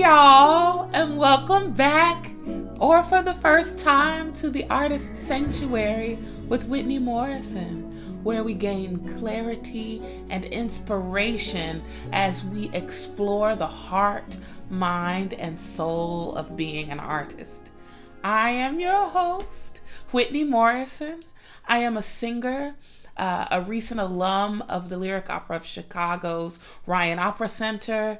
y'all, and welcome back, or for the first time, to the Artist Sanctuary with Whitney Morrison, where we gain clarity and inspiration as we explore the heart, mind, and soul of being an artist. I am your host, Whitney Morrison. I am a singer. Uh, a recent alum of the Lyric Opera of Chicago's Ryan Opera Center,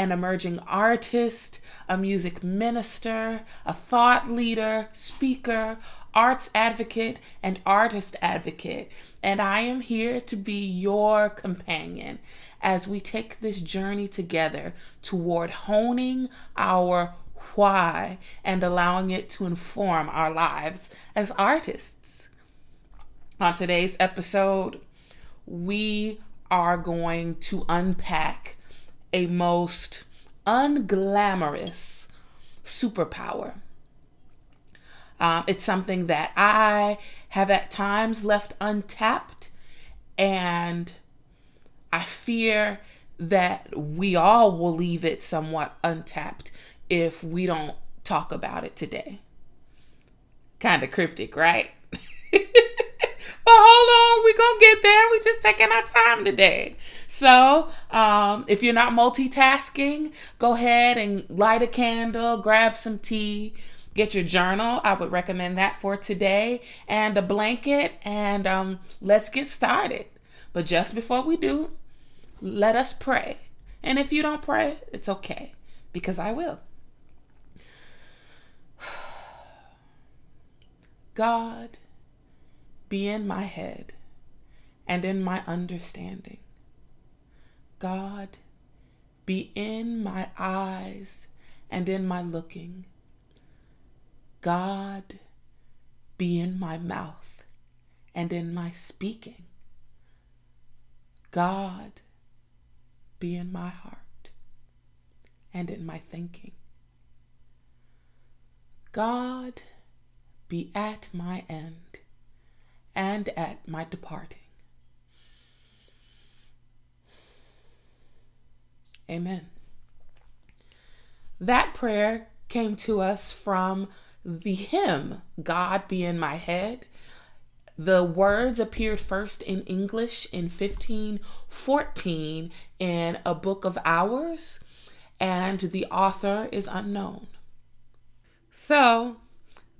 an emerging artist, a music minister, a thought leader, speaker, arts advocate, and artist advocate. And I am here to be your companion as we take this journey together toward honing our why and allowing it to inform our lives as artists. On today's episode, we are going to unpack a most unglamorous superpower. Um, it's something that I have at times left untapped, and I fear that we all will leave it somewhat untapped if we don't talk about it today. Kind of cryptic, right? but hold on, we're gonna get there. We're just taking our time today. So, um, if you're not multitasking, go ahead and light a candle, grab some tea, get your journal. I would recommend that for today, and a blanket, and um, let's get started. But just before we do, let us pray. And if you don't pray, it's okay, because I will. God, be in my head and in my understanding. God, be in my eyes and in my looking. God, be in my mouth and in my speaking. God, be in my heart and in my thinking. God, be at my end and at my departing. Amen. That prayer came to us from the hymn, God Be in My Head. The words appeared first in English in 1514 in a book of hours, and the author is unknown. So,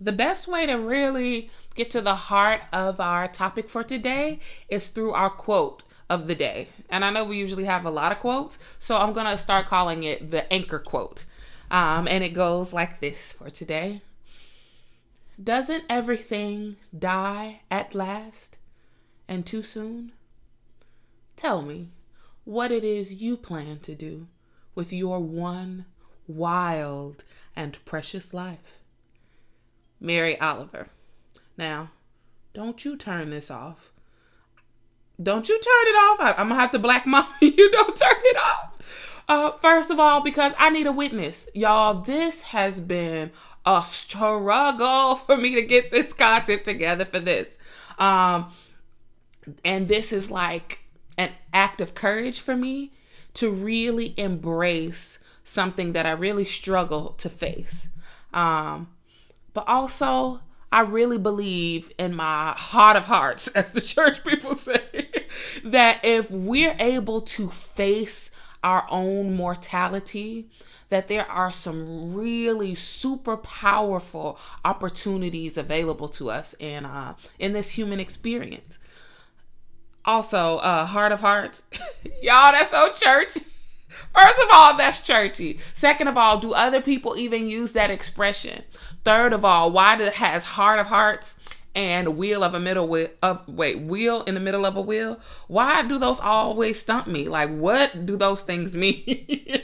the best way to really get to the heart of our topic for today is through our quote of the day. And I know we usually have a lot of quotes, so I'm going to start calling it the anchor quote. Um, and it goes like this for today Doesn't everything die at last and too soon? Tell me what it is you plan to do with your one wild and precious life. Mary Oliver. Now, don't you turn this off. Don't you turn it off. I, am gonna have to black mom you. Don't turn it off. Uh, first of all, because I need a witness, y'all. This has been a struggle for me to get this content together for this. Um, and this is like an act of courage for me to really embrace something that I really struggle to face. Um, but also, I really believe in my heart of hearts, as the church people say, that if we're able to face our own mortality, that there are some really super powerful opportunities available to us in uh, in this human experience. Also, uh, heart of hearts, y'all, that's so church. First of all, that's churchy. Second of all, do other people even use that expression? Third of all, why does has heart of hearts and wheel of a middle wheel of wait wheel in the middle of a wheel? Why do those always stump me? Like, what do those things mean?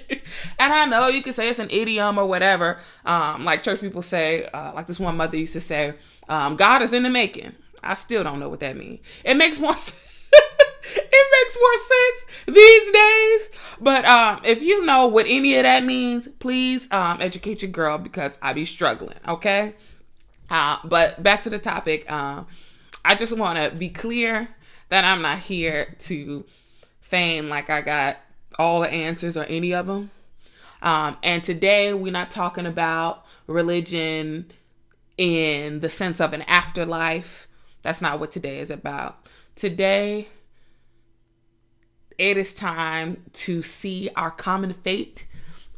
and I know you could say it's an idiom or whatever. Um, like church people say, uh, like this one mother used to say, um, "God is in the making." I still don't know what that means. It makes more sense it makes more sense these days. But um, if you know what any of that means, please um, educate your girl because I be struggling. Okay. Uh, but back to the topic. Um, I just want to be clear that I'm not here to feign like I got all the answers or any of them. Um, and today we're not talking about religion in the sense of an afterlife. That's not what today is about. Today, it is time to see our common fate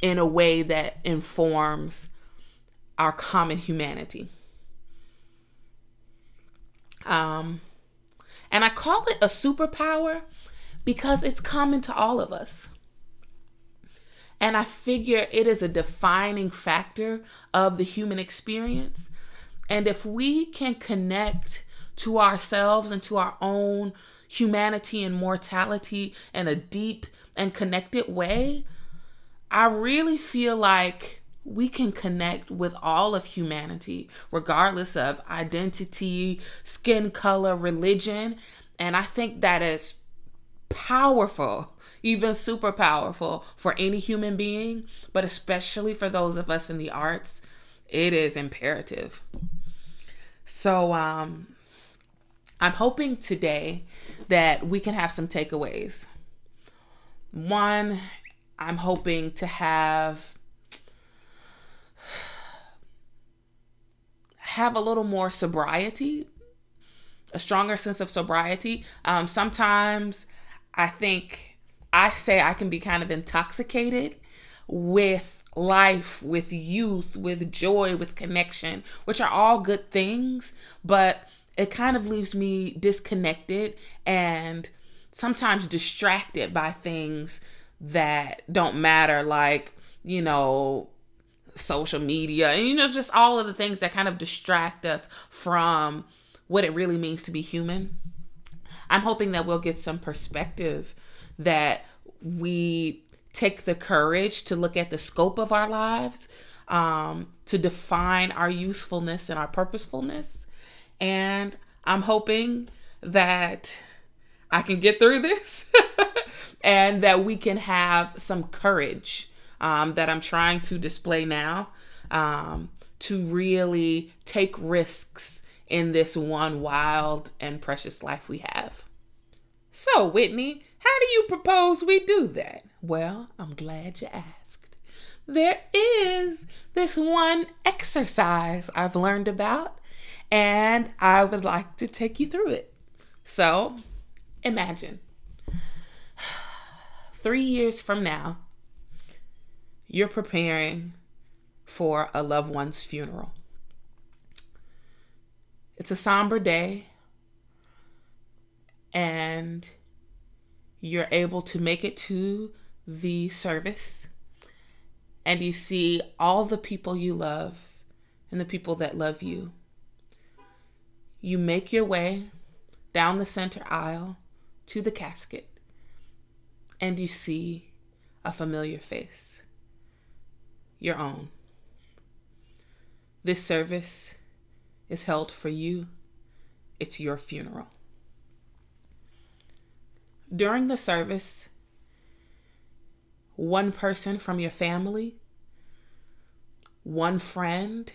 in a way that informs our common humanity. Um, and I call it a superpower because it's common to all of us. And I figure it is a defining factor of the human experience. And if we can connect to ourselves and to our own humanity and mortality in a deep and connected way, I really feel like we can connect with all of humanity, regardless of identity, skin color, religion. And I think that is powerful, even super powerful for any human being, but especially for those of us in the arts, it is imperative. So, um, I'm hoping today that we can have some takeaways. One, I'm hoping to have have a little more sobriety, a stronger sense of sobriety. Um, sometimes I think I say I can be kind of intoxicated with life, with youth, with joy, with connection, which are all good things, but it kind of leaves me disconnected and sometimes distracted by things that don't matter, like, you know, social media and, you know, just all of the things that kind of distract us from what it really means to be human. I'm hoping that we'll get some perspective that we take the courage to look at the scope of our lives, um, to define our usefulness and our purposefulness. And I'm hoping that I can get through this and that we can have some courage um, that I'm trying to display now um, to really take risks in this one wild and precious life we have. So, Whitney, how do you propose we do that? Well, I'm glad you asked. There is this one exercise I've learned about, and I would like to take you through it. So, imagine three years from now, you're preparing for a loved one's funeral. It's a somber day, and you're able to make it to the service, and you see all the people you love and the people that love you. You make your way down the center aisle to the casket, and you see a familiar face your own. This service is held for you, it's your funeral. During the service, one person from your family, one friend,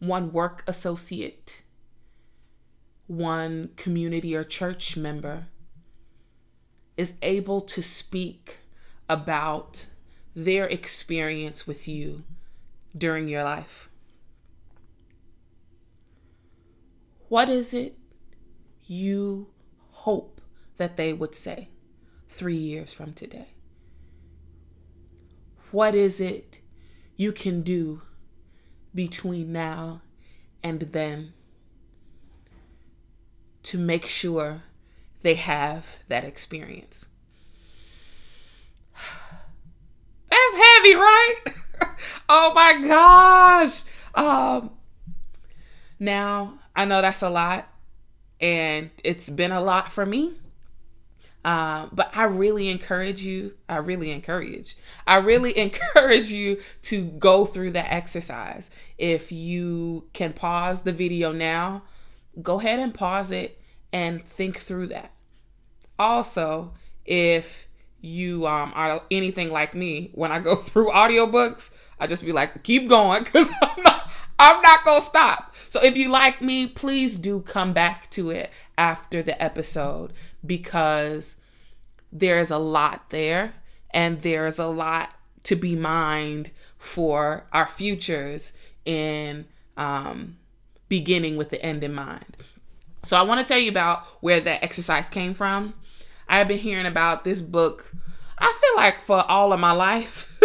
one work associate, one community or church member is able to speak about their experience with you during your life. What is it you hope that they would say three years from today? What is it you can do between now and then to make sure they have that experience? That's heavy, right? oh my gosh. Um now I know that's a lot, and it's been a lot for me. Um, but I really encourage you. I really encourage. I really encourage you to go through that exercise. If you can pause the video now, go ahead and pause it and think through that. Also, if you um, are anything like me, when I go through audiobooks, I just be like, keep going because I'm not, I'm not gonna stop. So if you like me, please do come back to it after the episode because there's a lot there and there's a lot to be mined for our futures in um, beginning with the end in mind. So I want to tell you about where that exercise came from. I've been hearing about this book, I feel like for all of my life.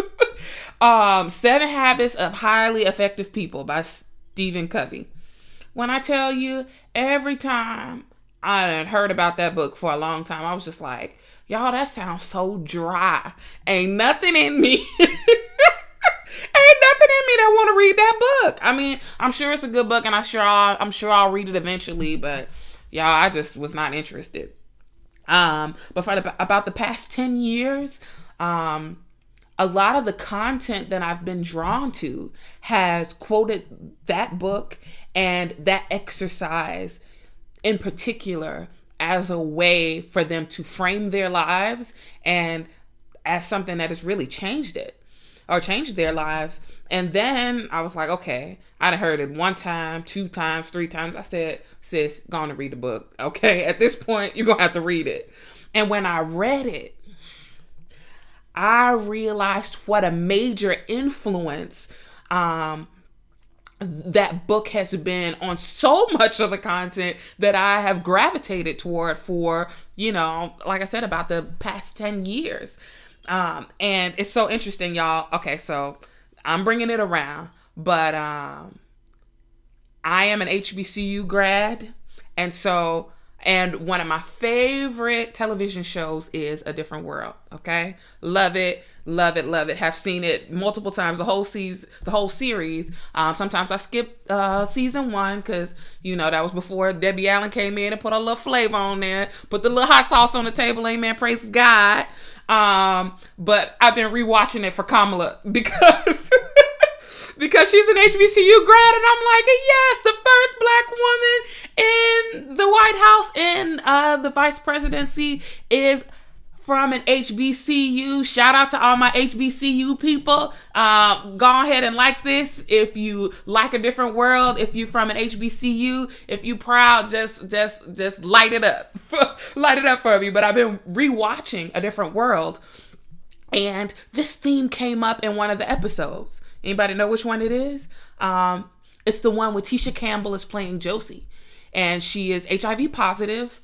um, Seven Habits of Highly Effective People by Stephen Covey. When I tell you, every time I had heard about that book for a long time, I was just like, y'all, that sounds so dry. Ain't nothing in me. ain't nothing in me that want to read that book. I mean, I'm sure it's a good book, and I'm sure I'll, I'm sure I'll read it eventually. But y'all, I just was not interested. Um, but for the, about the past ten years, um, a lot of the content that I've been drawn to has quoted that book and that exercise in particular as a way for them to frame their lives and as something that has really changed it or changed their lives. And then I was like, okay, I'd heard it one time, two times, three times. I said, sis, going to read the book. Okay, at this point, you're to have to read it. And when I read it, I realized what a major influence um, that book has been on so much of the content that I have gravitated toward for, you know, like I said, about the past 10 years. Um, and it's so interesting, y'all. Okay, so I'm bringing it around, but um, I am an HBCU grad, and so and one of my favorite television shows is A Different World. Okay, love it, love it, love it. Have seen it multiple times. The whole season, the whole series. Um, sometimes I skip uh, season one because you know that was before Debbie Allen came in and put a little flavor on there, put the little hot sauce on the table. Amen. Praise God. Um, but I've been rewatching it for Kamala because because she's an HBCU grad, and I'm like, yes, the first black woman in the White House in uh, the vice presidency is from an HBCU. Shout out to all my HBCU people. Uh, go ahead and like this if you like a different world. If you're from an HBCU, if you proud, just just just light it up, light it up for me. But I've been rewatching a different world, and this theme came up in one of the episodes. Anybody know which one it is? Um, it's the one where Tisha Campbell is playing Josie, and she is HIV positive,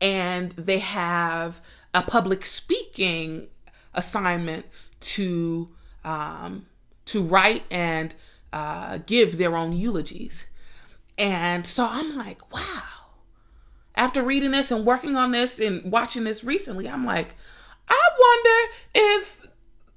and they have a public speaking assignment to um, to write and uh, give their own eulogies. And so I'm like, wow. After reading this and working on this and watching this recently, I'm like, I wonder if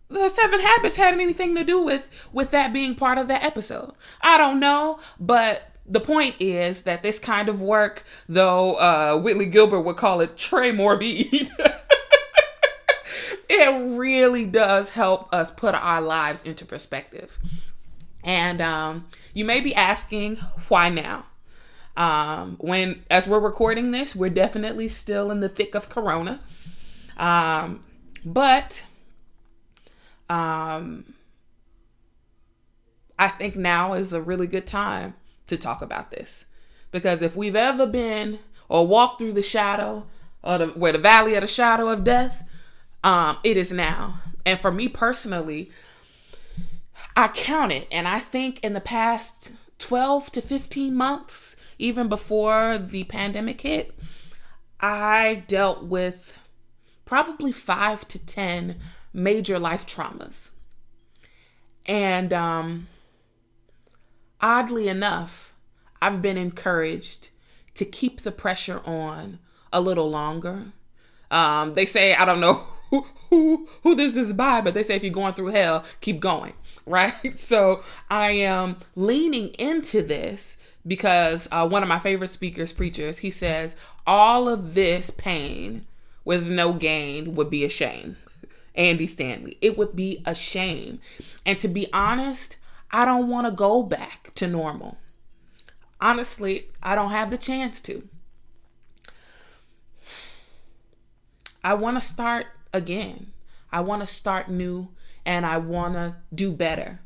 the seven habits had anything to do with with that being part of that episode. I don't know, but the point is that this kind of work, though uh, Whitley Gilbert would call it très morbide, it really does help us put our lives into perspective. And um, you may be asking, why now? Um, when, as we're recording this, we're definitely still in the thick of Corona. Um, but um, I think now is a really good time to talk about this. Because if we've ever been or walked through the shadow or the, where the valley of the shadow of death, um, it is now. And for me personally, I count it, and I think in the past 12 to 15 months, even before the pandemic hit, I dealt with probably five to 10 major life traumas. And um, oddly enough, I've been encouraged to keep the pressure on a little longer. Um, they say, I don't know who, who, who this is by, but they say if you're going through hell, keep going, right? So I am leaning into this because uh, one of my favorite speakers, preachers, he says, all of this pain with no gain would be a shame. Andy Stanley. It would be a shame. And to be honest, I don't want to go back to normal. Honestly, I don't have the chance to. I want to start again. I want to start new and I want to do better.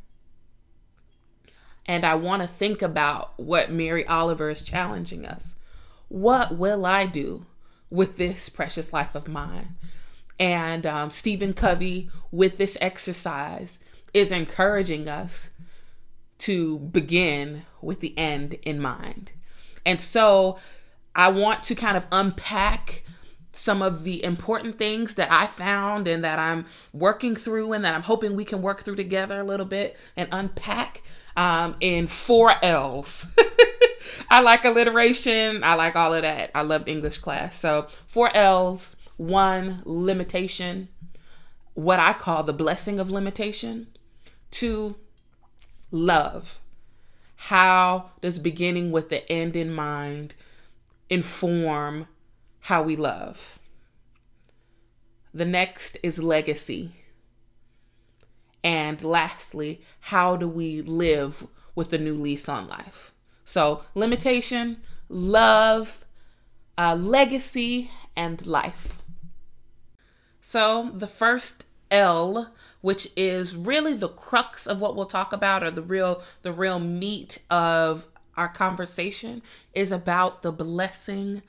And I want to think about what Mary Oliver is challenging us. What will I do with this precious life of mine? And um, Stephen Covey, with this exercise, is encouraging us to begin with the end in mind. And so I want to kind of unpack some of the important things that I found and that I'm working through and that I'm hoping we can work through together a little bit and unpack um, in four L's. I like alliteration. I like all of that. I loved English class. So, four L's one, limitation, what I call the blessing of limitation. Two, love. How does beginning with the end in mind inform how we love? The next is legacy. And lastly, how do we live with a new lease on life? So, limitation, love, uh, legacy, and life. So, the first L, which is really the crux of what we'll talk about, or the real the real meat of our conversation, is about the blessing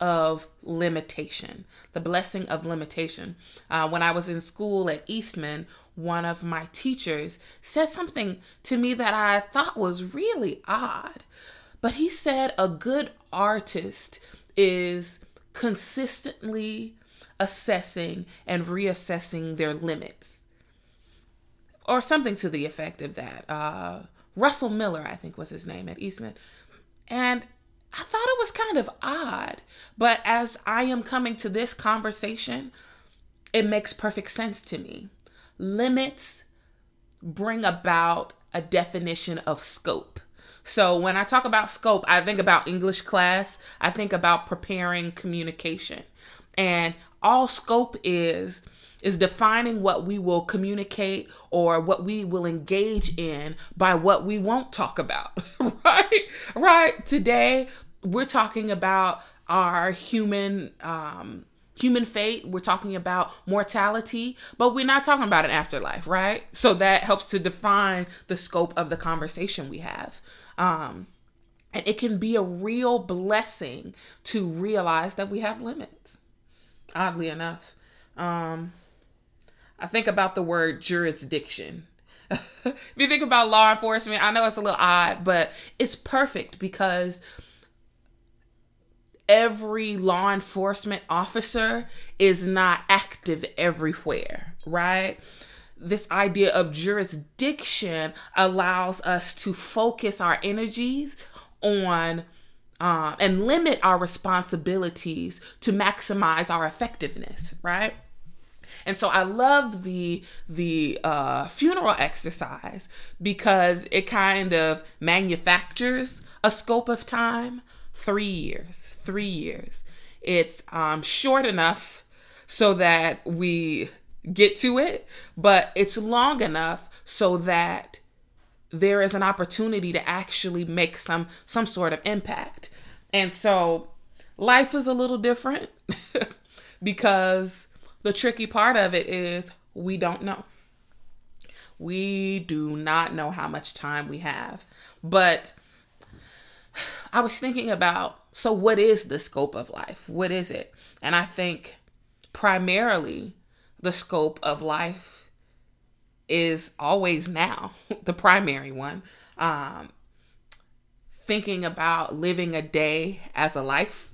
of limitation. The blessing of limitation. Uh, when I was in school at Eastman, one of my teachers said something to me that I thought was really odd. But he said a good artist is consistently assessing and reassessing their limits. Or something to the effect of that. Uh, Russell Miller, I think was his name at Eastman. And I thought it was kind of odd. But as I am coming to this conversation, it makes perfect sense to me. Limits bring about a definition of scope. So when I talk about scope, I think about English class, I think about preparing communication. And all scope is is defining what we will communicate or what we will engage in by what we won't talk about. right? Right. Today we're talking about our human um human fate. We're talking about mortality, but we're not talking about an afterlife, right? So that helps to define the scope of the conversation we have. Um, and it can be a real blessing to realize that we have limits oddly enough. Um, I think about the word jurisdiction. if you think about law enforcement, I know it's a little odd, but it's perfect because every law enforcement officer is not active everywhere, right? This idea of jurisdiction allows us to focus our energies on um, and limit our responsibilities to maximize our effectiveness, right? And so I love the the uh, funeral exercise because it kind of manufactures a scope of time, three years, three years. It's um, short enough so that we get to it, but it's long enough so that there is an opportunity to actually make some some sort of impact. And so life is a little different because the tricky part of it is we don't know. We do not know how much time we have. But I was thinking about so what is the scope of life? What is it? And I think primarily the scope of life is always now, the primary one. Um, thinking about living a day as a life.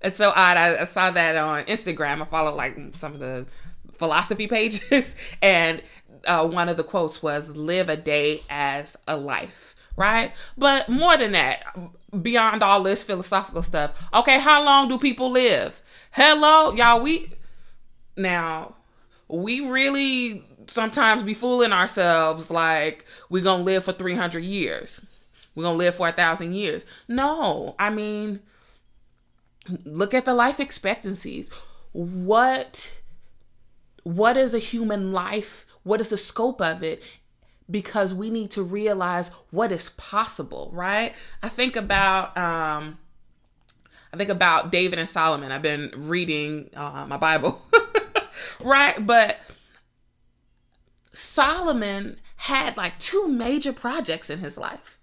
It's so odd. I, I saw that on Instagram. I follow like some of the philosophy pages, and uh, one of the quotes was "Live a day as a life." Right, but more than that, beyond all this philosophical stuff. Okay, how long do people live? Hello, y'all. We now we really sometimes be fooling ourselves like we're gonna live for 300 years. We're gonna live for a thousand years. No i mean look at the life expectancies. What what is a human life? What is the scope of it? Because we need to realize what is possible right? I think about um i think about david and solomon. I've been reading uh, my bible right? But Solomon had like two major projects in his life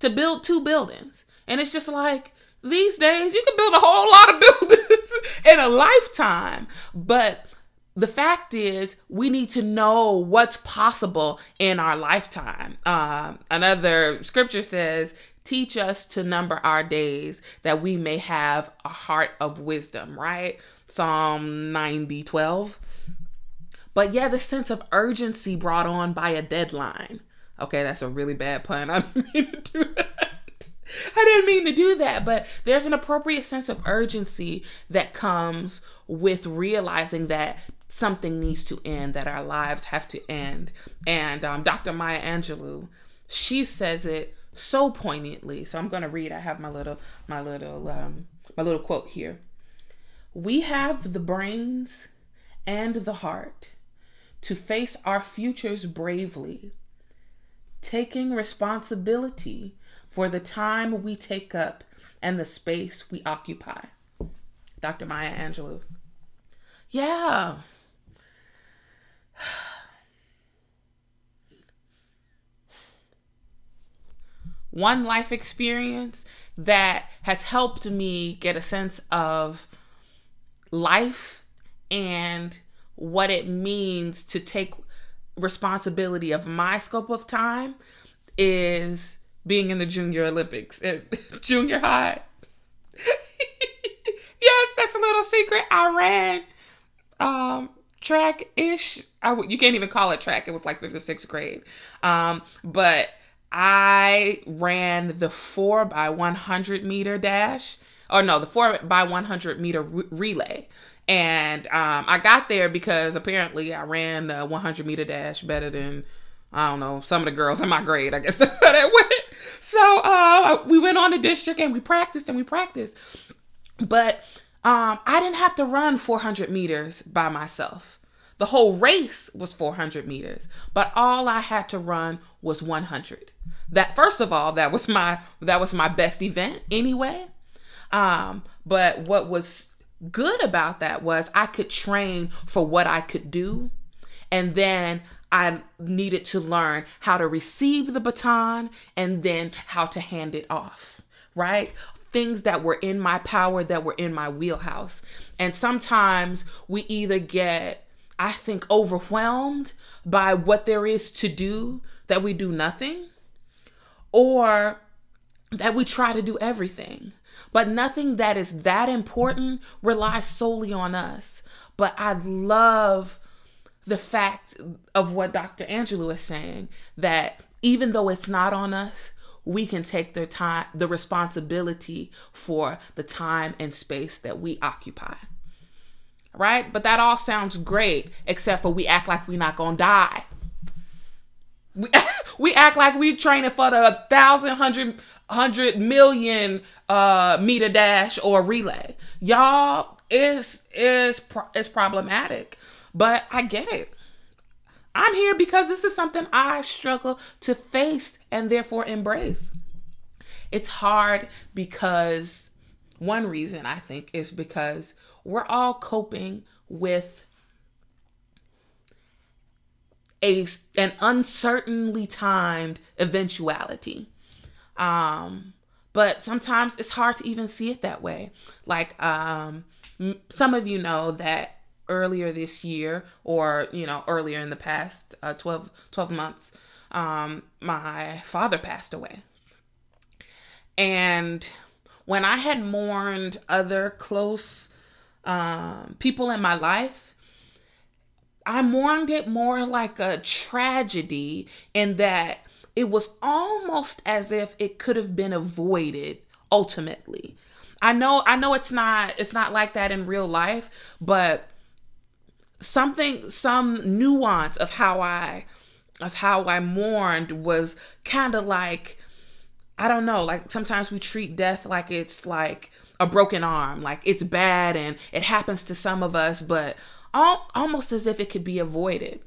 to build two buildings. And it's just like these days you can build a whole lot of buildings in a lifetime. But the fact is, we need to know what's possible in our lifetime. Um, another scripture says, Teach us to number our days that we may have a heart of wisdom, right? Psalm 90 12. But yeah, the sense of urgency brought on by a deadline. Okay, that's a really bad pun. I didn't mean to do that. I didn't mean to do that, but there's an appropriate sense of urgency that comes with realizing that something needs to end, that our lives have to end. And um, Dr. Maya Angelou, she says it so poignantly. So I'm going to read. I have my little my little um, my little quote here. We have the brains and the heart to face our futures bravely, taking responsibility for the time we take up and the space we occupy. Dr. Maya Angelou. Yeah. One life experience that has helped me get a sense of life and what it means to take responsibility of my scope of time is being in the junior olympics junior high. Yes that's a little secret. I ran um track ish I, you can't even call it track. It was like fifth or sixth grade. Um but i ran the four by 100 meter dash. Or no the four by 100 meter re- relay and um, I got there because apparently I ran the 100 meter dash better than I don't know some of the girls in my grade. I guess that's how that went. So uh, we went on the district and we practiced and we practiced, but um, I didn't have to run 400 meters by myself. The whole race was 400 meters, but all I had to run was 100. That first of all, that was my that was my best event anyway. Um, but what was good about that was I could train for what I could do. And then I needed to learn how to receive the baton and then how to hand it off, right? Things that were in my power, that were in my wheelhouse. And sometimes we either get, I think, overwhelmed by what there is to do that we do nothing, or that we try to do everything. But nothing that is that important relies solely on us. But I love the fact of what Dr. Angelou is saying that even though it's not on us, we can take the time, the responsibility for the time and space that we occupy. Right? But that all sounds great, except for we act like we're not gonna die. We, we act like we're training for the thousand, hundred, hundred million uh, meter dash or relay. Y'all is is is problematic, but I get it. I'm here because this is something I struggle to face and therefore embrace. It's hard because one reason I think is because we're all coping with a an uncertainly timed eventuality. Um, but sometimes it's hard to even see it that way. Like um, some of you know that earlier this year, or you know earlier in the past uh, 12, 12 months, um, my father passed away, and when I had mourned other close um, people in my life I mourned it more like a tragedy in that it was almost as if it could have been avoided ultimately. I know I know it's not it's not like that in real life, but something some nuance of how I of how I mourned was kind of like I don't know, like sometimes we treat death like it's like a broken arm, like it's bad and it happens to some of us, but almost as if it could be avoided.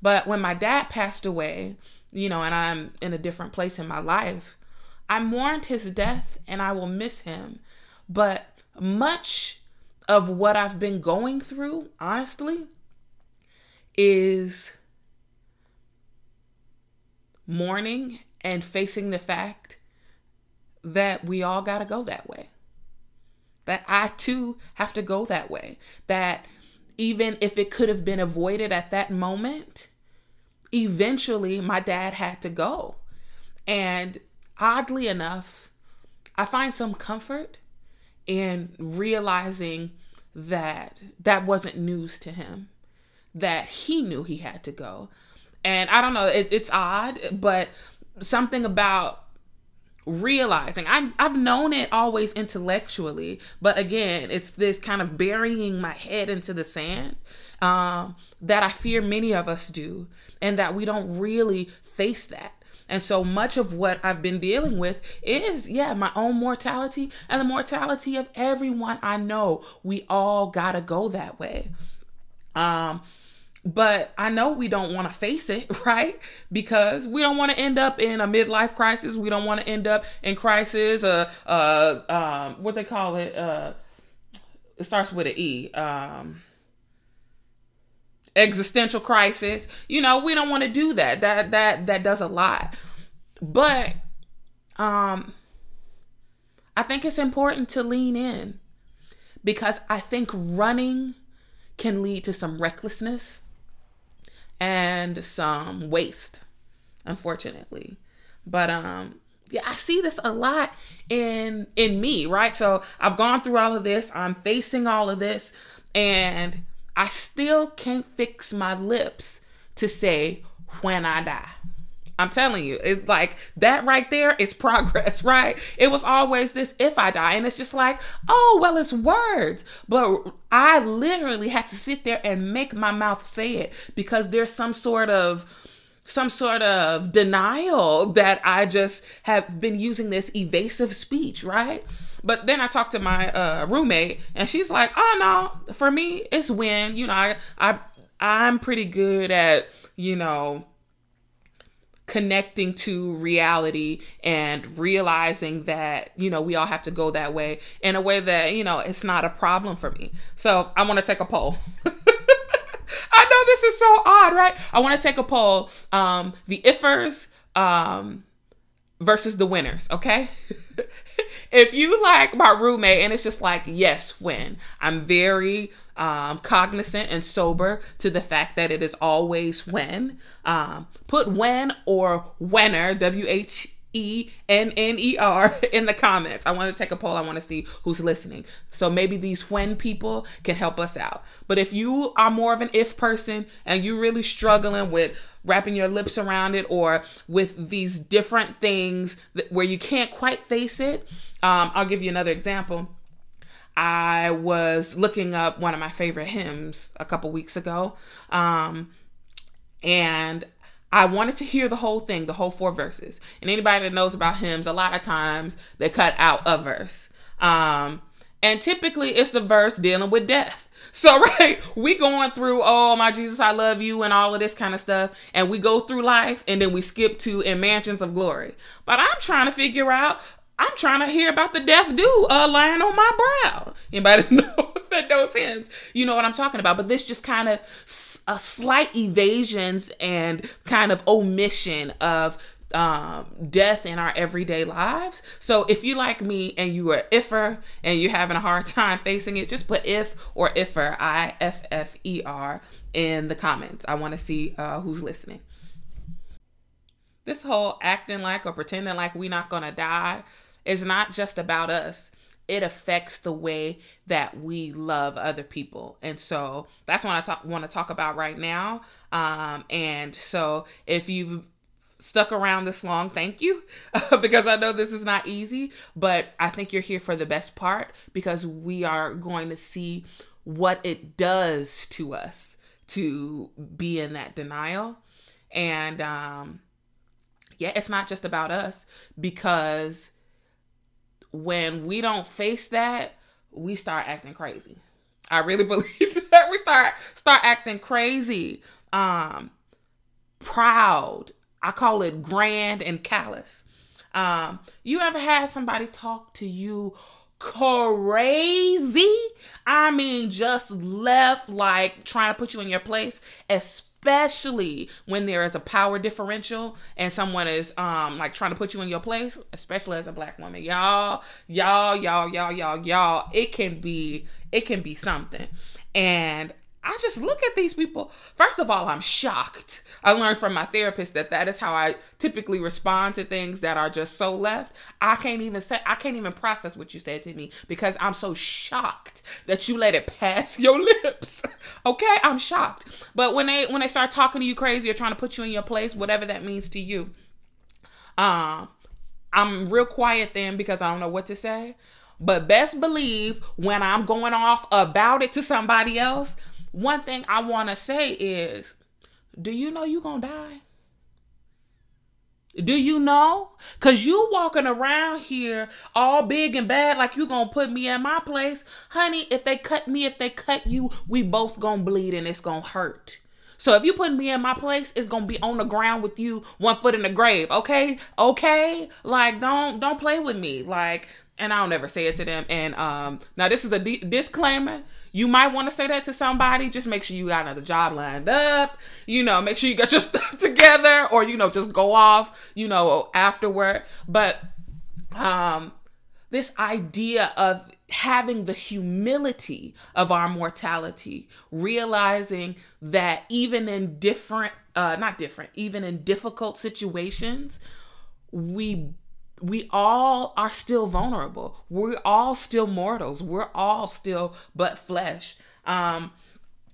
But when my dad passed away, you know, and I'm in a different place in my life, I mourned his death and I will miss him. But much of what I've been going through, honestly, is mourning and facing the fact that we all got to go that way. That I too have to go that way. That even if it could have been avoided at that moment, eventually my dad had to go. And oddly enough, I find some comfort in realizing that that wasn't news to him, that he knew he had to go. And I don't know, it, it's odd, but something about realizing I've, I've known it always intellectually but again it's this kind of burying my head into the sand um, that i fear many of us do and that we don't really face that and so much of what I've been dealing with is, yeah, my own mortality and the mortality of everyone I know. We all got to go that way. Um, but I know we don't want to face it, right? Because we don't want to end up in a midlife crisis. We don't want to end up in crisis, uh, uh, um, what they call it, uh, it starts with an E. Um, existential crisis. You know, we don't want to do that. That that that does a lot. But um I think it's important to lean in because I think running can lead to some recklessness and some waste, unfortunately. But um yeah, I see this a lot in in me, right? So I've gone through all of this, I'm facing all of this, and I still can't fix my lips to say when I die. I'm telling you, it's like that right there is progress, right? It was always this if I die, and it's just like, oh, well, it's words. But I literally had to sit there and make my mouth say it because there's some sort of some sort of denial that I just have been using this evasive speech, right? But then I talked to my uh, roommate, and she's like, "Oh no, for me, it's when you know I I I'm pretty good at you know." Connecting to reality and realizing that you know we all have to go that way in a way that you know it's not a problem for me. So i want to take a poll. I know this is so odd right? I want to take a poll um the ifers um versus the winners okay if you like my roommate and it's just like yes when i'm very um, cognizant and sober to the fact that it is always when um, put when or whenner w-h E N N E R in the comments. I want to take a poll. I want to see who's listening. So maybe these when people can help us out. But if you are more of an if person and you're really struggling with wrapping your lips around it or with these different things that, where you can't quite face it. Um, I'll give you another example. I was looking up one of my favorite hymns a couple weeks ago. Um, and I wanted to hear the whole thing, the whole four verses. And anybody that knows about hymns, a lot of times they cut out a verse. Um, and typically it's the verse dealing with death. So, right, we going through, oh, my Jesus, I love you, and all of this kind of stuff. And we go through life and then we skip to in mansions of glory. But I'm trying to figure out, I'm trying to hear about the death dew uh, lying on my brow. Anybody know that knows hymns? You know what I'm talking about. But this just kind of a slight evasions and kind of omission of um, death in our everyday lives. So if you like me and you are iffer and you're having a hard time facing it, just put if or iffer, I F F E R, in the comments. I want to see uh, who's listening. This whole acting like or pretending like we're not gonna die is not just about us. It affects the way that we love other people, and so that's what I talk, want to talk about right now. Um, and so, if you've stuck around this long, thank you, because I know this is not easy, but I think you're here for the best part because we are going to see what it does to us to be in that denial. And um, yeah, it's not just about us because when we don't face that, we start acting crazy. I really believe that we start start acting crazy, um, proud, I call it grand and callous. Um, you ever had somebody talk to you crazy? I mean, just left like trying to put you in your place, especially when there is a power differential and someone is um like trying to put you in your place, especially as a black woman. Y'all, y'all, y'all, y'all, y'all, y'all, it can be it can be something. And I just look at these people. First of all, I'm shocked. I learned from my therapist that that is how I typically respond to things that are just so left. I can't even say I can't even process what you said to me because I'm so shocked that you let it pass your lips. okay, I'm shocked. But when they when they start talking to you crazy or trying to put you in your place, whatever that means to you, um, I'm real quiet then because I don't know what to say. But best believe when I'm going off about it to somebody else, one thing I want to say is, do you know you going to die? Do you know? Cause you walking around here all big and bad like you gonna put me in my place. Honey, if they cut me, if they cut you, we both gonna bleed and it's gonna hurt. So if you put me in my place, it's gonna be on the ground with you, one foot in the grave. Okay, okay. Like don't don't play with me. Like, and I'll never say it to them. And um, now this is a disclaimer. You might want to say that to somebody. Just make sure you got another job lined up. You know, make sure you got your stuff together, or you know, just go off. You know, afterward. But um, this idea of having the humility of our mortality, realizing that even in different, uh, not different, even in difficult situations, we we all are still vulnerable. We're all still mortals. We're all still but flesh. Um,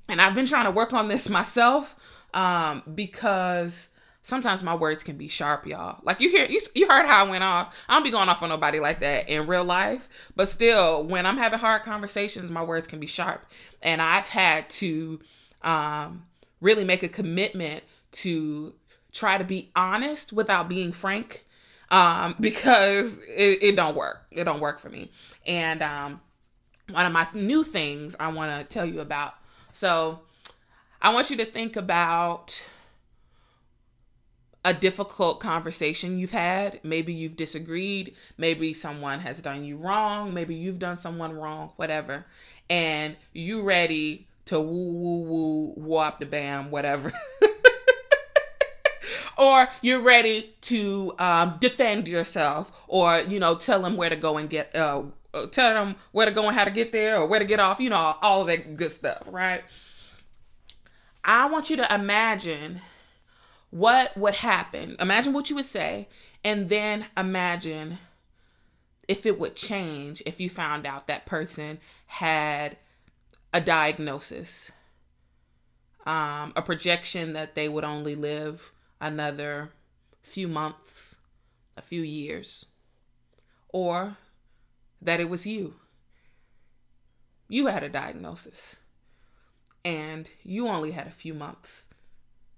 and I've been trying to work on this myself um, because sometimes my words can be sharp, y'all. Like you hear, you, you heard how I went off. I don't be going off on nobody like that in real life, but still, when I'm having hard conversations, my words can be sharp, and I've had to um, really make a commitment to try to be honest without being frank um, because it, it don't work. It don't work for me. And um, one of my new things I want to tell you about. So I want you to think about a difficult conversation you've had. Maybe you've disagreed. Maybe someone has done you wrong. Maybe you've done someone wrong, whatever. And you ready to woo woo woo whoop the bam, whatever. or you're ready to um, defend yourself or you know tell them where to go and get uh, uh, tell them where to go and how to get there or where to get off you know all of that good stuff right? I want you to imagine what would happen. Imagine what you would say and then imagine if it would change if you found out that person had a diagnosis um, a projection that they would only live another few months, a few years, or that it was you. You had a diagnosis and you only had a few months,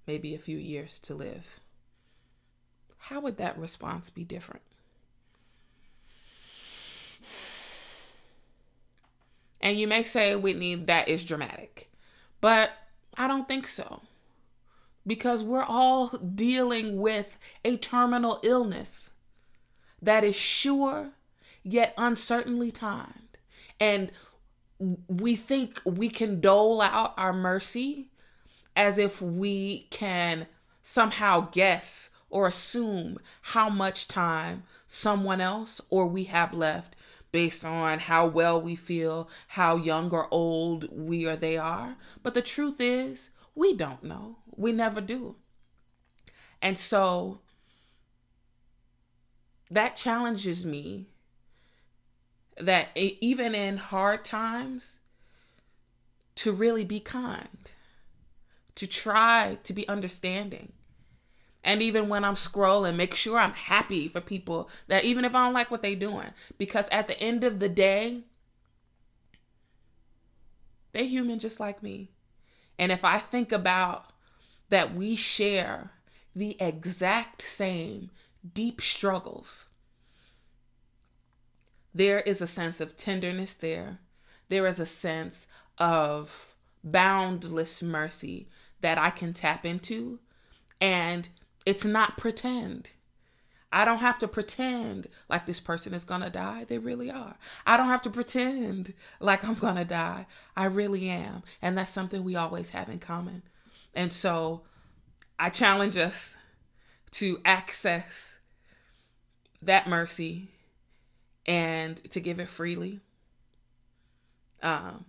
maybe a few years to live. How would that response be different? And you may say, Whitney, that is dramatic. But I don't think so because we're all dealing with a terminal illness that is sure yet uncertainly timed. And we think we can dole out our mercy as if we can somehow guess or assume how much time someone else or we have left based on how well we feel, how young or old we or they are. But the truth is, we don't know. We never do. And so that challenges me that even in hard times, to really be kind, to try to be understanding. And even when I'm scrolling, make sure I'm happy for people that even if I don't like what they're doing, because at the end of the day, they're human just like me. And if I think about that we share the exact same deep struggles, there is a sense of tenderness there. There is a sense of boundless mercy that I can tap into. And it's not pretend. I don't have to pretend like this person is going to die. They really are. I don't have to pretend like I'm going to die. I really am. And that's something we always have in common. And so I challenge us to access that mercy and to give it freely. Um,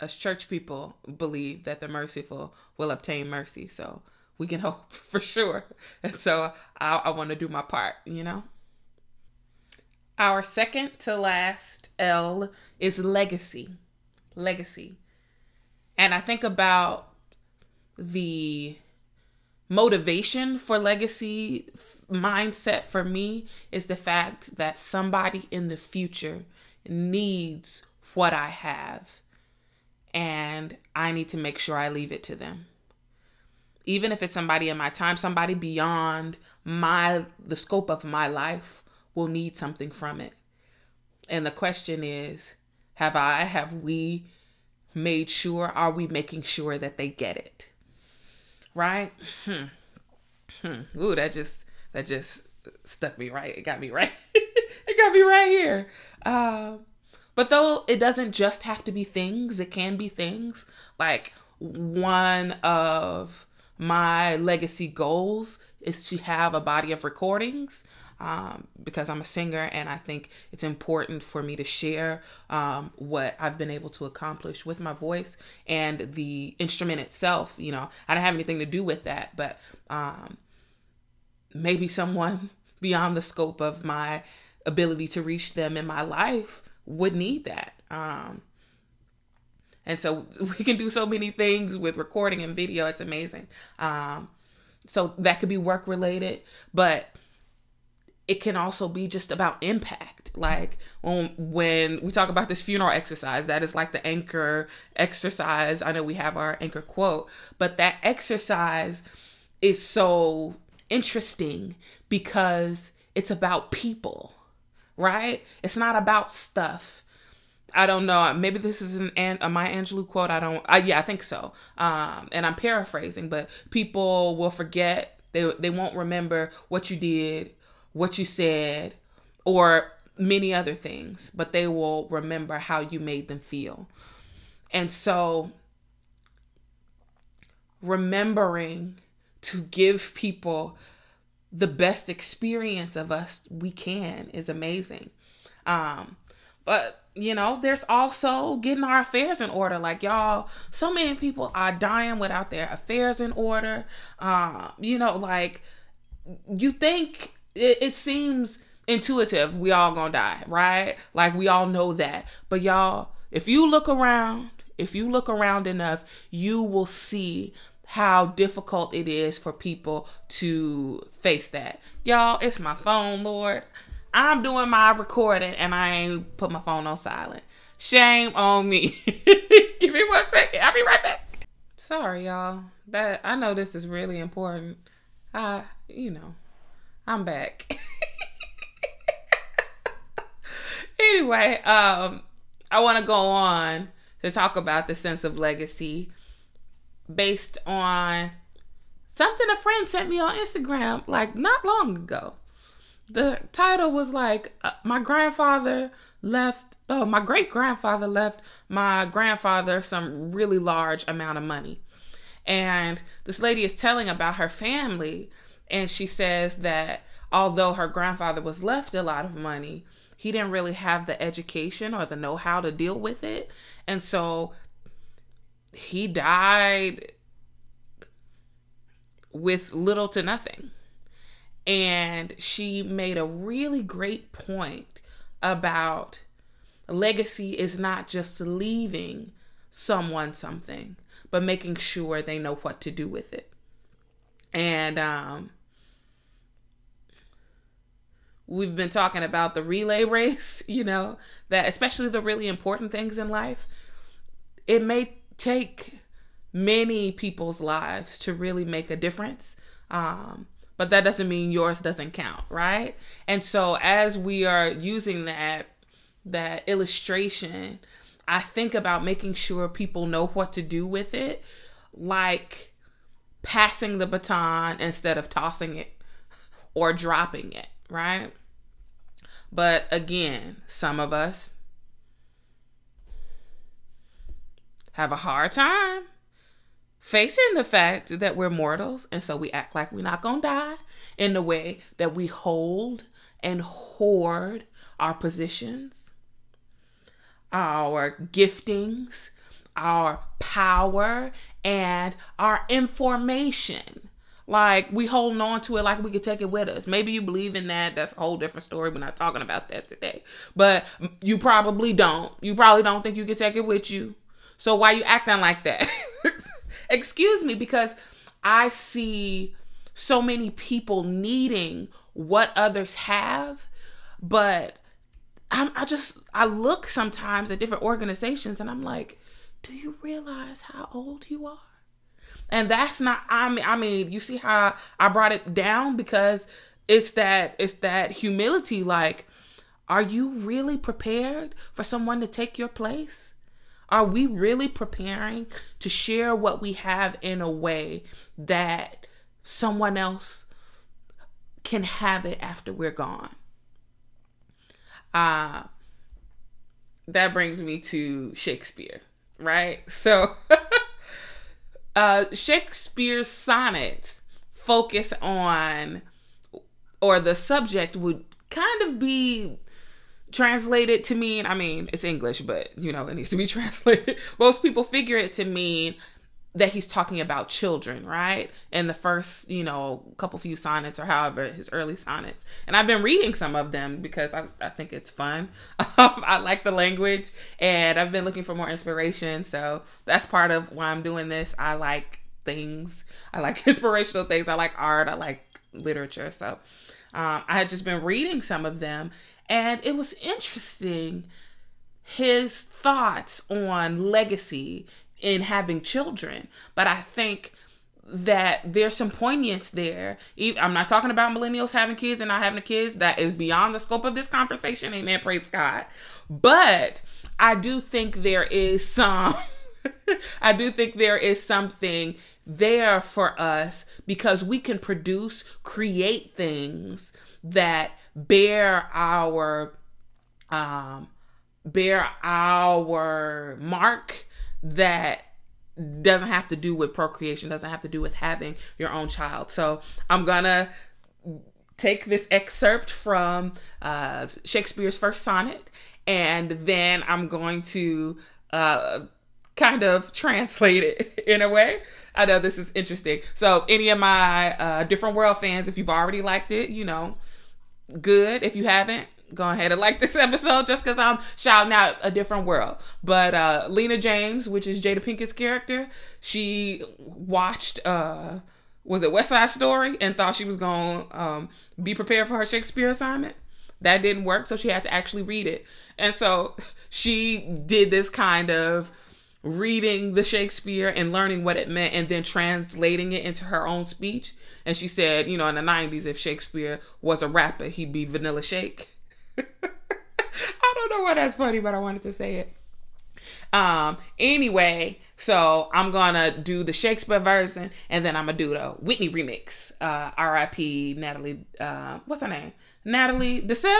us church people believe that the merciful will obtain mercy. So we can hope for sure. And so I, I want to do my part, you know? Our second to last L is legacy. Legacy. And I think about the motivation for legacy mindset for me is the fact that somebody in the future needs what I have. And I need to make sure I leave it to them. Even if it's somebody in my time, somebody beyond my the scope of my life will need something from it. And the question is, have I, have we made sure, are we making sure that they get it? Right? Hmm. Hmm. Ooh, that just that just stuck me right. It got me right. it got me right here. Um, but though it doesn't just have to be things, it can be things. Like one of my legacy goals is to have a body of recordings um, because I'm a singer and I think it's important for me to share um, what I've been able to accomplish with my voice and the instrument itself. You know, I don't have anything to do with that, but um, maybe someone beyond the scope of my ability to reach them in my life would need that. Um, and so we can do so many things with recording and video. It's amazing. Um, so that could be work related, but it can also be just about impact. Like when when we talk about this funeral exercise, that is like the anchor exercise. I know we have our anchor quote, but that exercise is so interesting because it's about people, right? It's not about stuff. I don't know. Maybe this is an, a Maya Angelou quote. I don't. Uh, yeah, I think so. Um, and I'm paraphrasing, but people will forget. They they won't remember what you did, what you said, or many other things, but they will remember how you made them feel. And so, remembering to give people the best experience of us we can is amazing. Um, but you know, there's also getting our affairs in order. Like y'all, so many people are dying without their affairs in order. Um, you know, like you think it, it seems intuitive we all gonna die, right? Like we all know that. But y'all, if you look around, if you look around enough, you will see how difficult it is for people to face that. Y'all, it's my phone, Lord. I'm doing my recording and I ain't put my phone on silent. Shame on me. Give me one second. I'll be right back. Sorry, y'all. That I know this is really important. I, you know, I'm back. anyway, um, I want to go on to talk about the sense of legacy based on something a friend sent me on Instagram like not long ago. The title was like, uh, My grandfather left, oh, my great grandfather left my grandfather some really large amount of money. And this lady is telling about her family, and she says that although her grandfather was left a lot of money, he didn't really have the education or the know how to deal with it. And so he died with little to nothing. And she made a really great point about legacy is not just leaving someone something, but making sure they know what to do with it. And um, we've been talking about the relay race, you know, that especially the really important things in life, it may take many people's lives to really make a difference. Um, but that doesn't mean yours doesn't count, right? And so as we are using that that illustration, I think about making sure people know what to do with it, like passing the baton instead of tossing it or dropping it, right? But again, some of us have a hard time facing the fact that we're mortals and so we act like we're not going to die in the way that we hold and hoard our positions, our giftings, our power and our information. Like we holding on to it like we could take it with us. Maybe you believe in that. That's a whole different story. We're not talking about that today. But you probably don't. You probably don't think you can take it with you. So why you acting like that? Excuse me, because I see so many people needing what others have, but I'm, I just I look sometimes at different organizations and I'm like, do you realize how old you are? And that's not I mean I mean, you see how I brought it down because it's that it's that humility like are you really prepared for someone to take your place? Are we really preparing to share what we have in a way that someone else can have it after we're gone? Uh, that brings me to Shakespeare, right? So, uh, Shakespeare's sonnets focus on, or the subject would kind of be translated to mean, I mean, it's English, but you know, it needs to be translated. Most people figure it to mean that he's talking about children, right? In the first, you know, couple few sonnets or however his early sonnets. And I've been reading some of them because I, I think it's fun. I like the language and I've been looking for more inspiration. So that's part of why I'm doing this. I like things, I like inspirational things, I like art, I like literature. So um, I had just been reading some of them and it was interesting his thoughts on legacy in having children. But I think that there's some poignance there. I'm not talking about millennials having kids and not having kids. That is beyond the scope of this conversation. Amen. Praise God. But I do think there is some, I do think there is something there for us because we can produce, create things that bear our, um, bear our mark that doesn't have to do with procreation, doesn't have to do with having your own child. So I'm gonna take this excerpt from uh, Shakespeare's first sonnet, and then I'm going to uh, kind of translate it in a way. I know this is interesting. So, any of my uh, different world fans, if you've already liked it, you know, good. If you haven't, go ahead and like this episode just because I'm shouting out a different world. But uh, Lena James, which is Jada Pinkett's character, she watched uh, was it West Side Story and thought she was gonna um, be prepared for her Shakespeare assignment. That didn't work, so she had to actually read it. And so she did this kind of reading the Shakespeare and learning what it meant and then translating it into her own speech. And she said, you know, in the 90s, if Shakespeare was a rapper, he'd be Vanilla Shake. I don't know why that's funny, but I wanted to say it. Um, anyway, so I'm gonna do the Shakespeare version and then I'm gonna do the Whitney remix. Uh, R.I.P. Natalie, uh, what's her name? Natalie Desselle?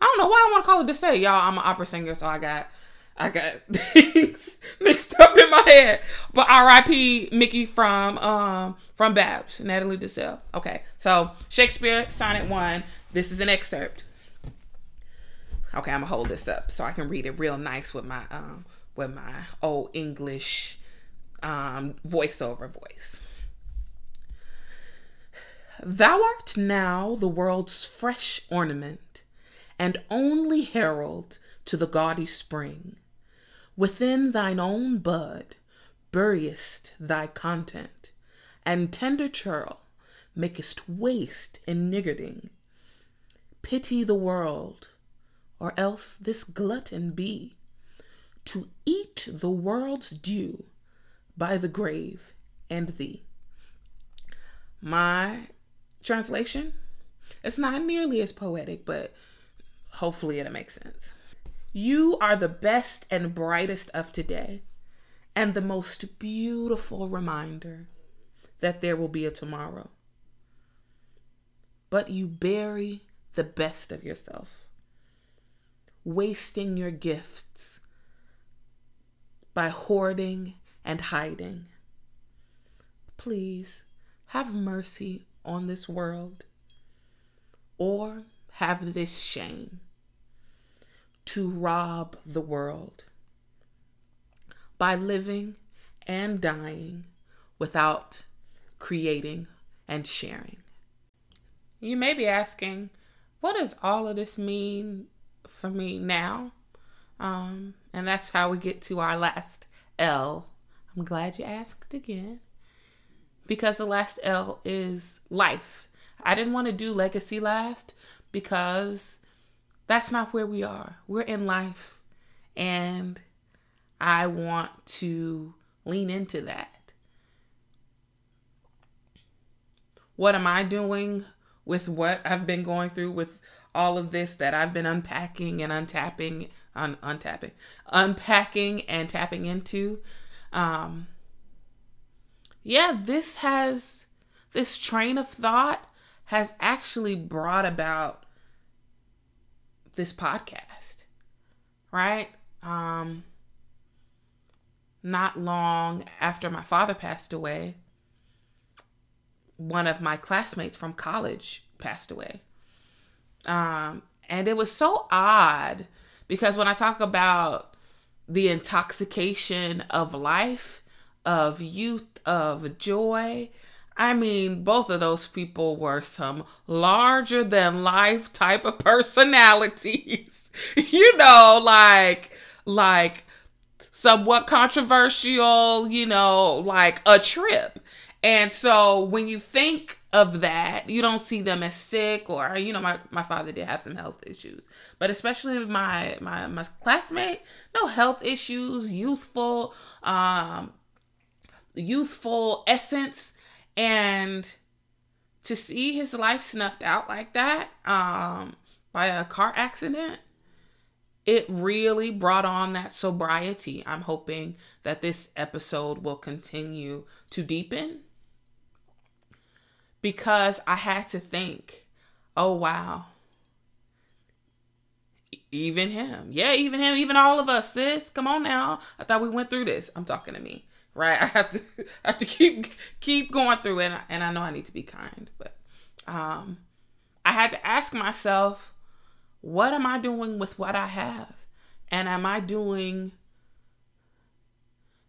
I don't know why I want to call her Desselle, y'all. I'm an opera singer, so I got I got things mixed up in my head. But R.I.P. Mickey from um from BAPS, Natalie Desselle. Okay, so Shakespeare Sonnet One. This is an excerpt. Okay, I'm gonna hold this up so I can read it real nice with my um with my old English um voiceover voice. Thou art now the world's fresh ornament, and only herald to the gaudy spring. Within thine own bud buryest thy content, and tender churl makest waste in niggarding. Pity the world, or else this glutton be, to eat the world's due by the grave and thee. My translation, it's not nearly as poetic, but hopefully it makes sense. You are the best and brightest of today, and the most beautiful reminder that there will be a tomorrow. But you bury the best of yourself wasting your gifts by hoarding and hiding. Please have mercy on this world or have this shame to rob the world. by living and dying without creating and sharing. You may be asking, what does all of this mean for me now? Um, and that's how we get to our last L. I'm glad you asked again. Because the last L is life. I didn't want to do legacy last because that's not where we are. We're in life. And I want to lean into that. What am I doing with what I've been going through with all of this that I've been unpacking and untapping, un- untapping, unpacking and tapping into? Um, yeah, this has, this train of thought has actually brought about this podcast, right? Um, not long after my father passed away, one of my classmates from college passed away. Um, and it was so odd because when I talk about the intoxication of life, of youth, of joy, I mean, both of those people were some larger than life type of personalities. you know, like, like somewhat controversial, you know, like a trip. And so when you think of that, you don't see them as sick or you know, my, my father did have some health issues. But especially my my my classmate, no health issues, youthful, um youthful essence and to see his life snuffed out like that um by a car accident it really brought on that sobriety. I'm hoping that this episode will continue to deepen because I had to think, oh, wow. Even him. Yeah, even him, even all of us, sis. Come on now. I thought we went through this. I'm talking to me, right? I have to I have to keep keep going through it and I know I need to be kind, but um I had to ask myself, what am I doing with what I have? And am I doing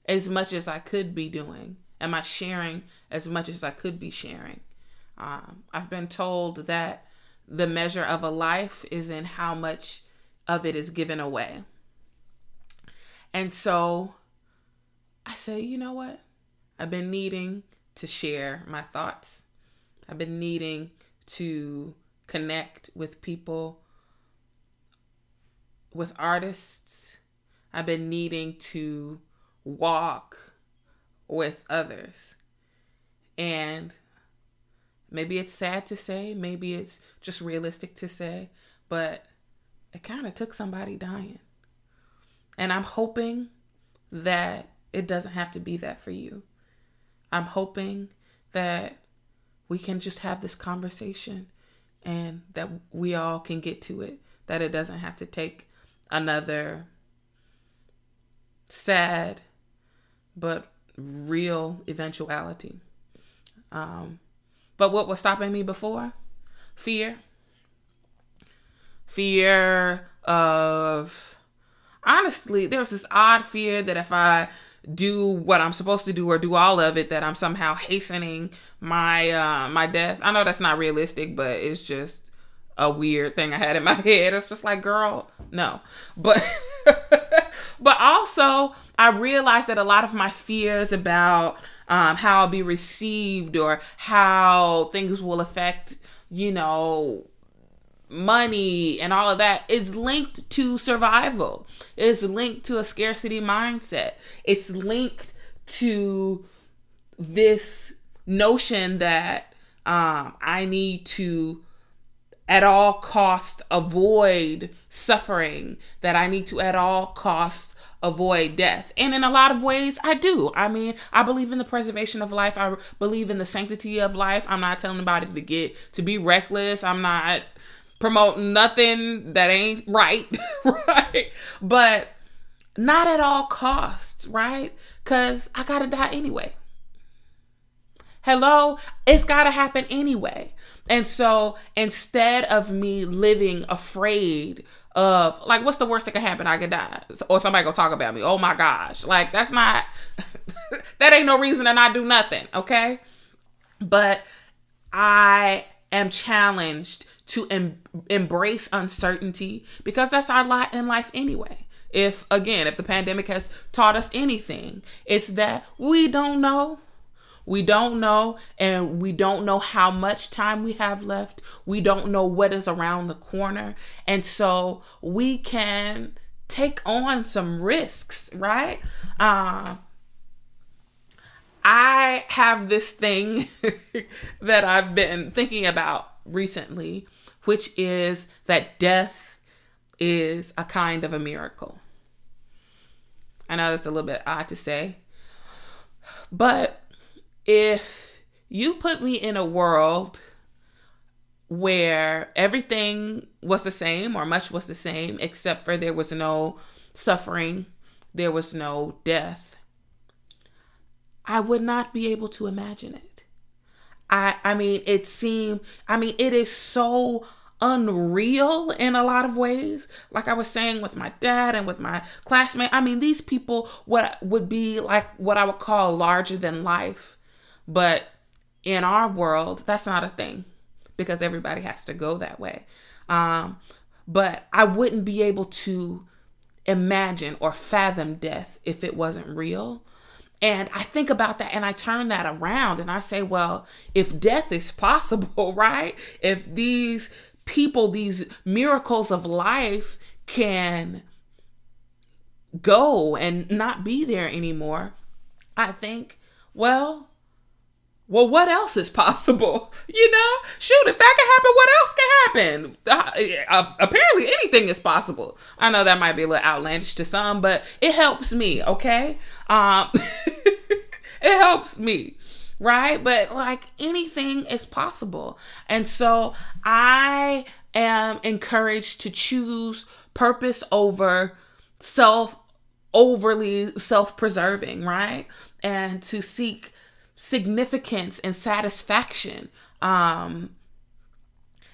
as much as I could be doing? Am I sharing as much as I could be sharing? Um, I've been told that the measure of a life is in how much of it is given away. And so I say, you know what? I've been needing to share my thoughts. I've been needing to connect with people with artists, I've been needing to walk with others. And maybe it's sad to say, maybe it's just realistic to say, but it kind of took somebody dying. And I'm hoping that it doesn't have to be that for you. I'm hoping that we can just have this conversation and that we all can get to it, that it doesn't have to take another sad but real eventuality. Um, but what was stopping me before? Fear. Fear of, honestly, there was this odd fear that if I do what I'm supposed to do or do all of it, that I'm somehow hastening my uh, my death. I know that's not realistic, but it's just a weird thing I had in my head. It's just like, girl, no. But but also I realized that a lot of my fears about um, how I'll be received or how things will affect, you know, money and all of that is linked to survival. It's linked to a scarcity mindset. It's linked to this notion that um, I need to at all costs avoid suffering, that I need to at all costs avoid death. And in a lot of ways, I do. I mean, I believe in the preservation of life. I believe in the sanctity of life. I'm not telling anybody to get to be reckless. I'm not promoting nothing that ain't right, right? But not at all costs, right? Cuz I got to die anyway. Hello, it's got to happen anyway. And so instead of me living afraid of like what's the worst that could happen? I could die. Or somebody go talk about me. Oh my gosh. Like that's not that ain't no reason to not do nothing, okay? But I am challenged to em- embrace uncertainty because that's our lot in life anyway. If again, if the pandemic has taught us anything, it's that we don't know we don't know, and we don't know how much time we have left. We don't know what is around the corner. And so we can take on some risks, right? Uh, I have this thing that I've been thinking about recently, which is that death is a kind of a miracle. I know that's a little bit odd to say, but if you put me in a world where everything was the same or much was the same except for there was no suffering, there was no death, I would not be able to imagine it. I I mean it seemed I mean it is so unreal in a lot of ways. Like I was saying with my dad and with my classmate, I mean these people what would be like what I would call larger than life but in our world, that's not a thing because everybody has to go that way. Um, but I wouldn't be able to imagine or fathom death if it wasn't real. And I think about that and I turn that around and I say, well, if death is possible, right? If these people, these miracles of life can go and not be there anymore, I think, well, well, what else is possible? You know, shoot, if that can happen, what else can happen? Uh, uh, apparently, anything is possible. I know that might be a little outlandish to some, but it helps me, okay? Um, it helps me, right? But like anything is possible. And so I am encouraged to choose purpose over self overly self preserving, right? And to seek significance and satisfaction um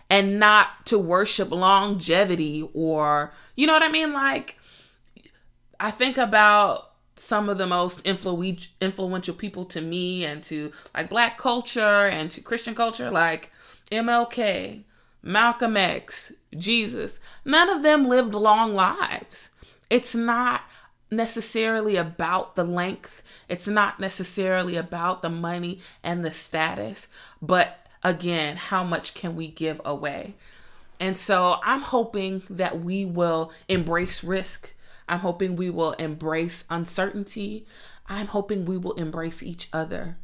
and not to worship longevity or you know what i mean? Like i think about some of the most influ- influential people to me and to like black culture and to christian culture like mlk malcolm x jesus. None of them lived long lives. It's not necessarily about the length, it's not necessarily about the money and the status, but again, how much can we give away? And so I'm hoping that we will embrace risk. I'm hoping we will embrace uncertainty. I'm hoping we will embrace each other.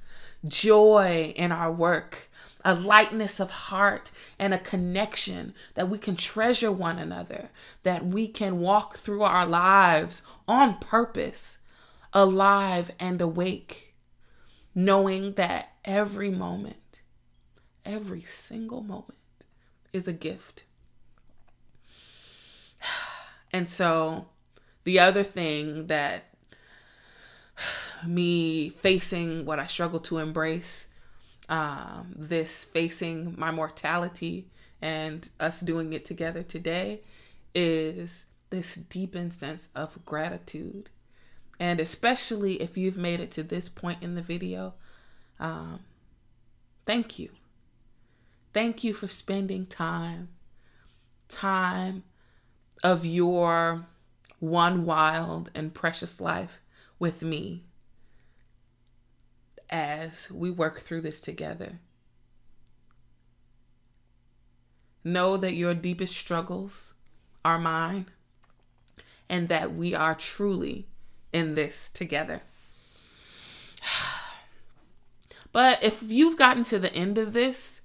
Joy in our work, a lightness of heart and a connection that we can treasure one another, that we can walk through our lives on purpose, alive and awake, knowing that every moment, every single moment is a gift. And so, the other thing that me facing what I struggle to embrace um, this facing my mortality and us doing it together today is this deepened sense of gratitude. And especially if you've made it to this point in the video, um, thank you. Thank you for spending time, time of your one wild and precious life with me as we work through this together. Know that your deepest struggles are mine and that we are truly in this together. But if you've gotten to the end of this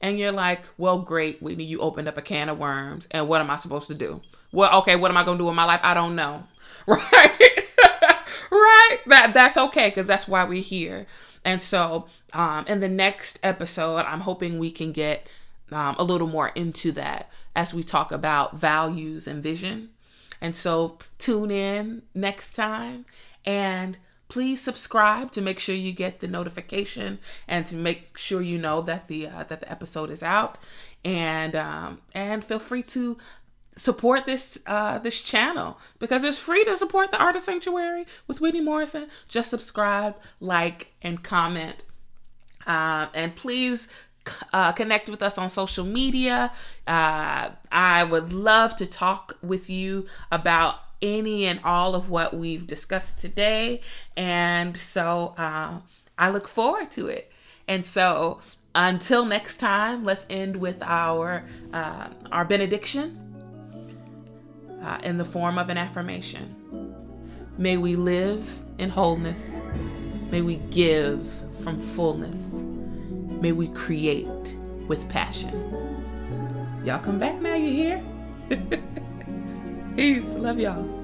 and you're like, well, great, Whitney, you opened up a can of worms, and what am I supposed to do? Well, okay, what am I gonna do with my life? I don't know. Right? Right? That that's okay, because that's why we're here. And so, um, in the next episode, I'm hoping we can get um, a little more into that as we talk about values and vision. And so, tune in next time and please subscribe to make sure you get the notification and to make sure you know that the uh, that the episode is out. And um, and feel free to support this uh, this channel because it's free to support the Artist Sanctuary with Whitney Morrison. Just subscribe, like, and comment. Uh, and please uh, connect with us on social media. Uh, I would love to talk with you about any and all of what we've discussed today. And so uh, I look forward to it. And so until next time, let's end with our uh, our benediction uh, in the form of an affirmation. May we live in wholeness. May we give from fullness. May we create with passion. Y'all come back now, you hear? Peace. Love y'all.